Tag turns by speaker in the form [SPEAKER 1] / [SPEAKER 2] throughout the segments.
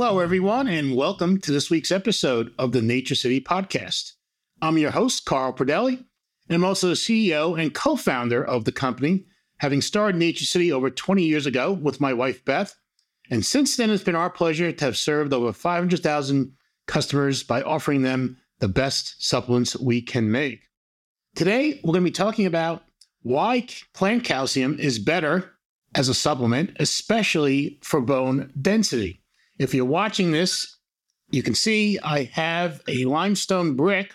[SPEAKER 1] Hello, everyone, and welcome to this week's episode of the Nature City Podcast. I'm your host, Carl Pradelli, and I'm also the CEO and co founder of the company, having started Nature City over 20 years ago with my wife, Beth. And since then, it's been our pleasure to have served over 500,000 customers by offering them the best supplements we can make. Today, we're going to be talking about why plant calcium is better as a supplement, especially for bone density. If you're watching this, you can see I have a limestone brick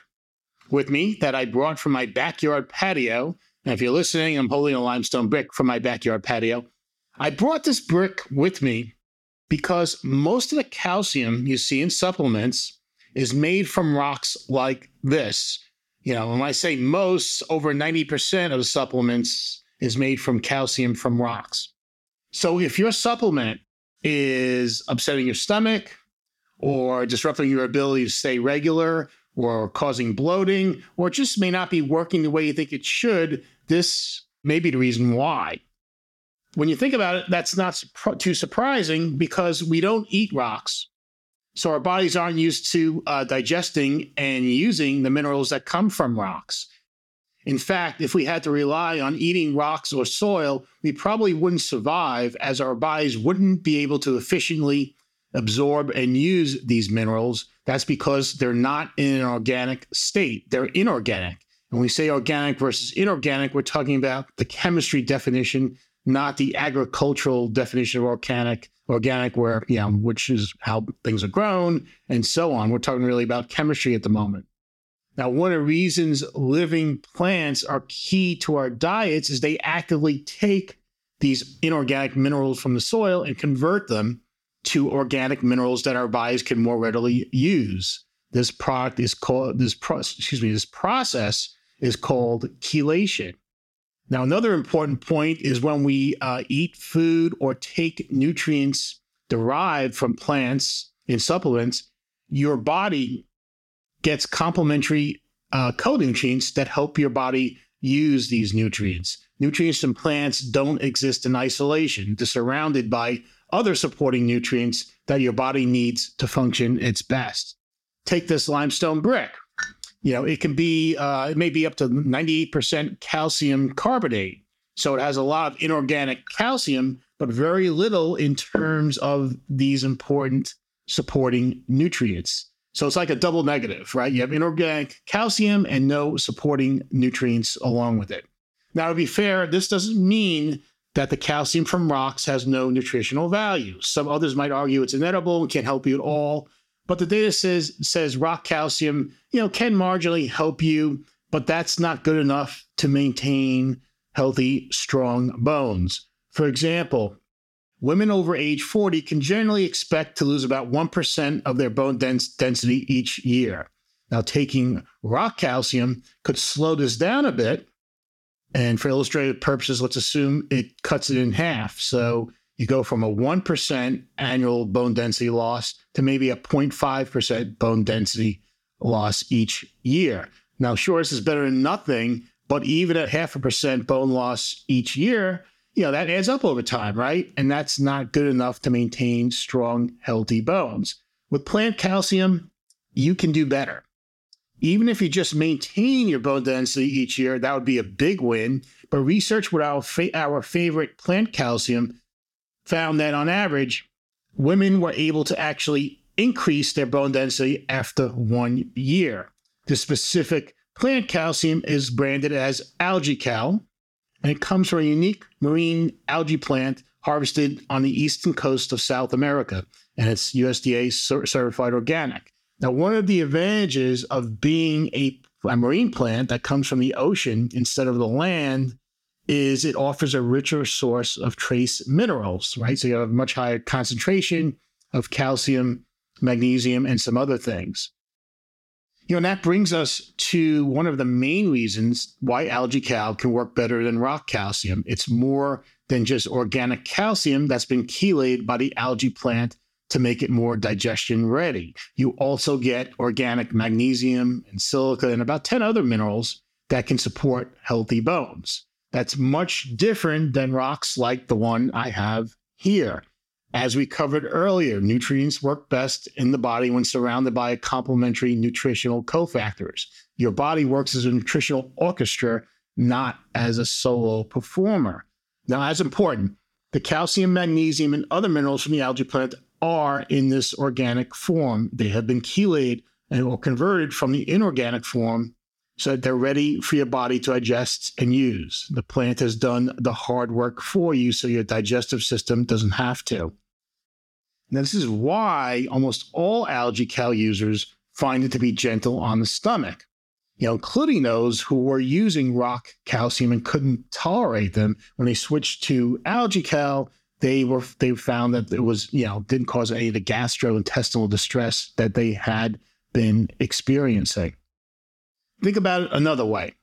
[SPEAKER 1] with me that I brought from my backyard patio. And if you're listening, I'm holding a limestone brick from my backyard patio. I brought this brick with me because most of the calcium you see in supplements is made from rocks like this. You know, when I say most, over 90% of the supplements is made from calcium from rocks. So if your supplement is upsetting your stomach or disrupting your ability to stay regular or causing bloating or just may not be working the way you think it should, this may be the reason why. When you think about it, that's not too surprising because we don't eat rocks. So our bodies aren't used to uh, digesting and using the minerals that come from rocks. In fact, if we had to rely on eating rocks or soil, we probably wouldn't survive as our bodies wouldn't be able to efficiently absorb and use these minerals. That's because they're not in an organic state, they're inorganic. When we say organic versus inorganic, we're talking about the chemistry definition, not the agricultural definition of organic, organic where, you know, which is how things are grown and so on. We're talking really about chemistry at the moment. Now, one of the reasons living plants are key to our diets is they actively take these inorganic minerals from the soil and convert them to organic minerals that our bodies can more readily use. This product is called this pro, excuse me, this process is called chelation. Now, another important point is when we uh, eat food or take nutrients derived from plants in supplements, your body gets complementary uh, co-nutrients that help your body use these nutrients. Nutrients in plants don't exist in isolation. They're surrounded by other supporting nutrients that your body needs to function its best. Take this limestone brick. You know, it can be, uh, it may be up to 98% calcium carbonate. So it has a lot of inorganic calcium, but very little in terms of these important supporting nutrients. So it's like a double negative, right? You have inorganic calcium and no supporting nutrients along with it. Now, to be fair, this doesn't mean that the calcium from rocks has no nutritional value. Some others might argue it's inedible and can't help you at all. But the data says says rock calcium, you know, can marginally help you, but that's not good enough to maintain healthy, strong bones. For example, women over age 40 can generally expect to lose about 1% of their bone dens- density each year. Now, taking rock calcium could slow this down a bit. And for illustrative purposes, let's assume it cuts it in half. So you go from a 1% annual bone density loss to maybe a 0.5% bone density loss each year. Now, sure, this is better than nothing, but even at half a percent bone loss each year, you know, that adds up over time, right? And that's not good enough to maintain strong, healthy bones. With plant calcium, you can do better. Even if you just maintain your bone density each year, that would be a big win. But research with our, fa- our favorite plant calcium found that on average, women were able to actually increase their bone density after one year. The specific plant calcium is branded as AlgaeCal, and it comes from a unique marine algae plant harvested on the eastern coast of South America, and it's USDA certified organic. Now, one of the advantages of being a, a marine plant that comes from the ocean instead of the land is it offers a richer source of trace minerals, right? So you have a much higher concentration of calcium, magnesium, and some other things. You know, and that brings us to one of the main reasons why AlgaeCal can work better than rock calcium. It's more than just organic calcium that's been chelated by the algae plant to make it more digestion ready. You also get organic magnesium and silica and about 10 other minerals that can support healthy bones. That's much different than rocks like the one I have here. As we covered earlier, nutrients work best in the body when surrounded by complementary nutritional cofactors. Your body works as a nutritional orchestra, not as a solo performer. Now, as important, the calcium, magnesium, and other minerals from the algae plant are in this organic form. They have been chelated and or converted from the inorganic form so that they're ready for your body to digest and use. The plant has done the hard work for you so your digestive system doesn't have to. Now, this is why almost all AlgaeCal users find it to be gentle on the stomach, you know, including those who were using rock calcium and couldn't tolerate them. When they switched to AlgaeCal, they were they found that it was, you know, didn't cause any of the gastrointestinal distress that they had been experiencing. Think about it another way.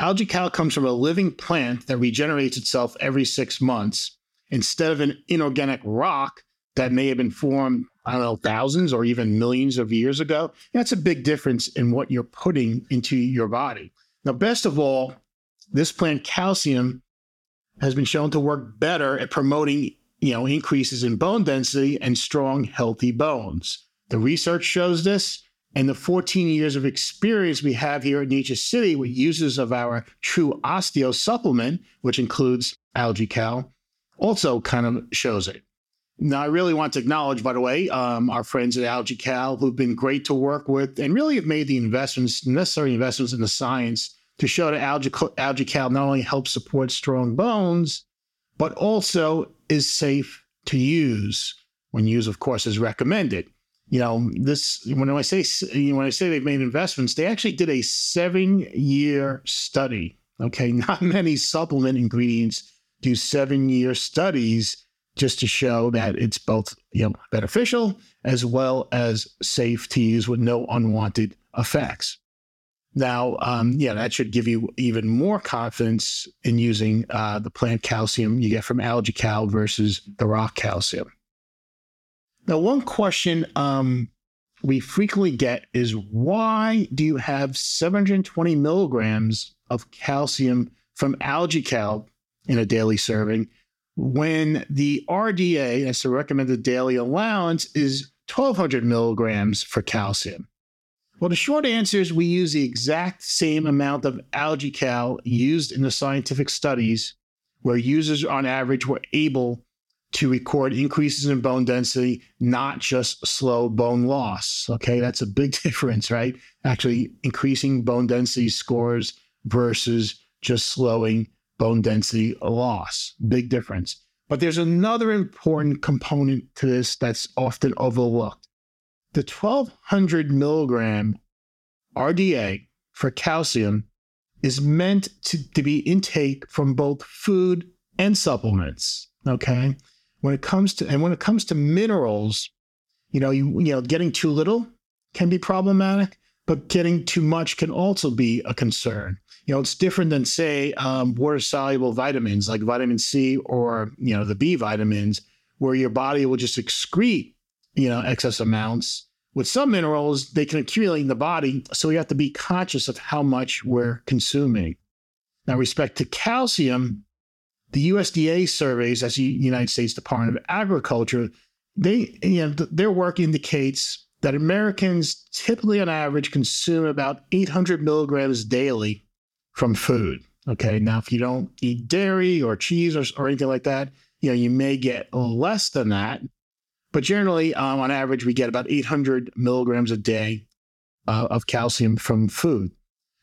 [SPEAKER 1] AlgaeCal comes from a living plant that regenerates itself every six months instead of an inorganic rock that may have been formed, I don't know, thousands or even millions of years ago. That's a big difference in what you're putting into your body. Now, best of all, this plant calcium has been shown to work better at promoting, you know, increases in bone density and strong, healthy bones. The research shows this, and the 14 years of experience we have here at Nature City with users of our True Osteo supplement, which includes AlgaeCal, also kind of shows it. Now, I really want to acknowledge, by the way, um, our friends at AlgaeCal who've been great to work with and really have made the investments, necessary investments in the science to show that Algae, Cal not only helps support strong bones, but also is safe to use when use, of course, is recommended. You know, this when I say when I say they've made investments, they actually did a seven-year study. Okay, not many supplement ingredients do seven-year studies just to show that it's both you know beneficial as well as safe to use with no unwanted effects. Now, um, yeah, that should give you even more confidence in using uh, the plant calcium you get from AlgaeCal versus the rock calcium. Now, one question um, we frequently get is why do you have 720 milligrams of calcium from AlgaeCal in a daily serving when the RDA, that's the recommended daily allowance, is 1200 milligrams for calcium? Well, the short answer is we use the exact same amount of AlgaeCal used in the scientific studies where users on average were able to record increases in bone density, not just slow bone loss. Okay, that's a big difference, right? Actually, increasing bone density scores versus just slowing bone density loss. Big difference. But there's another important component to this that's often overlooked. The 1200 milligram RDA for calcium is meant to, to be intake from both food and supplements. Okay. When it comes to and when it comes to minerals, you know, you, you know, getting too little can be problematic, but getting too much can also be a concern you know, it's different than say um, water soluble vitamins like vitamin C or you know the B vitamins, where your body will just excrete you know excess amounts. With some minerals, they can accumulate in the body, so we have to be conscious of how much we're consuming. Now, respect to calcium, the USDA surveys, as the United States Department of Agriculture, they you know their work indicates that Americans typically on average consume about 800 milligrams daily from food. Okay. Now, if you don't eat dairy or cheese or, or anything like that, you know, you may get less than that. But generally, um, on average, we get about 800 milligrams a day uh, of calcium from food.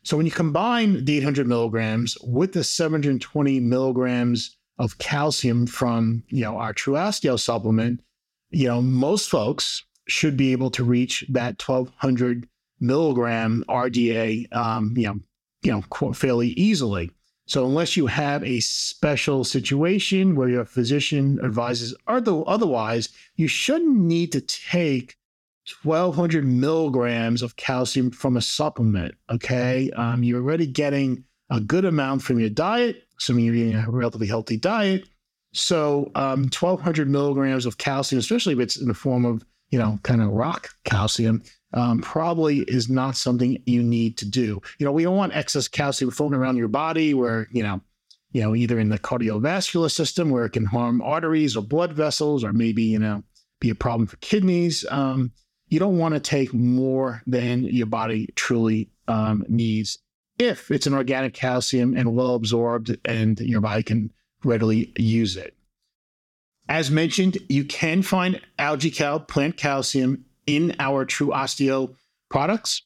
[SPEAKER 1] So when you combine the 800 milligrams with the 720 milligrams of calcium from, you know, our True supplement, you know, most folks should be able to reach that 1200 milligram RDA, um, you know, you know, fairly easily. So unless you have a special situation where your physician advises otherwise, you shouldn't need to take 1200 milligrams of calcium from a supplement. Okay. Um, you're already getting a good amount from your diet, assuming you're eating a relatively healthy diet. So um, 1200 milligrams of calcium, especially if it's in the form of, you know, kind of rock calcium, um, probably is not something you need to do. You know, we don't want excess calcium floating around your body where, you know, you know, either in the cardiovascular system where it can harm arteries or blood vessels, or maybe, you know, be a problem for kidneys. Um, you don't want to take more than your body truly um, needs if it's an organic calcium and well absorbed and your body can readily use it. As mentioned, you can find AlgaeCal plant calcium in our True Osteo products,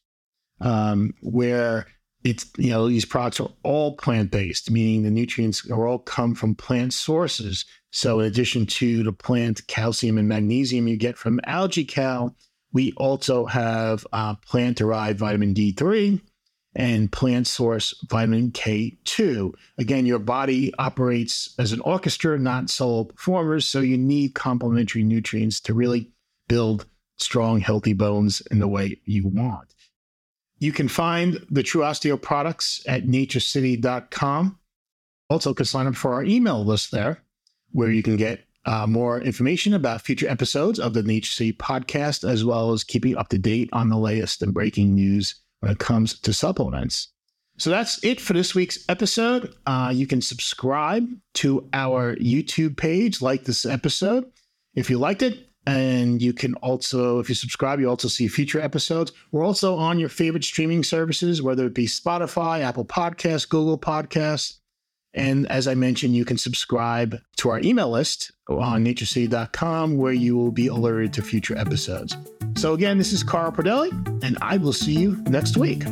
[SPEAKER 1] um, where it's you know these products are all plant based, meaning the nutrients are all come from plant sources. So in addition to the plant calcium and magnesium you get from AlgaeCal, we also have uh, plant derived vitamin D3 and plant source vitamin K2. Again, your body operates as an orchestra, not solo performers, so you need complementary nutrients to really build strong, healthy bones in the way you want. You can find the True Osteo products at naturecity.com. Also, can sign up for our email list there, where you can get uh, more information about future episodes of the Nature City podcast, as well as keeping up to date on the latest and breaking news when it comes to supplements. So that's it for this week's episode. Uh, you can subscribe to our YouTube page, like this episode if you liked it. And you can also, if you subscribe, you also see future episodes. We're also on your favorite streaming services, whether it be Spotify, Apple Podcasts, Google Podcasts. And as I mentioned, you can subscribe to our email list on naturecity.com where you will be alerted to future episodes. So, again, this is Carl Pradelli, and I will see you next week.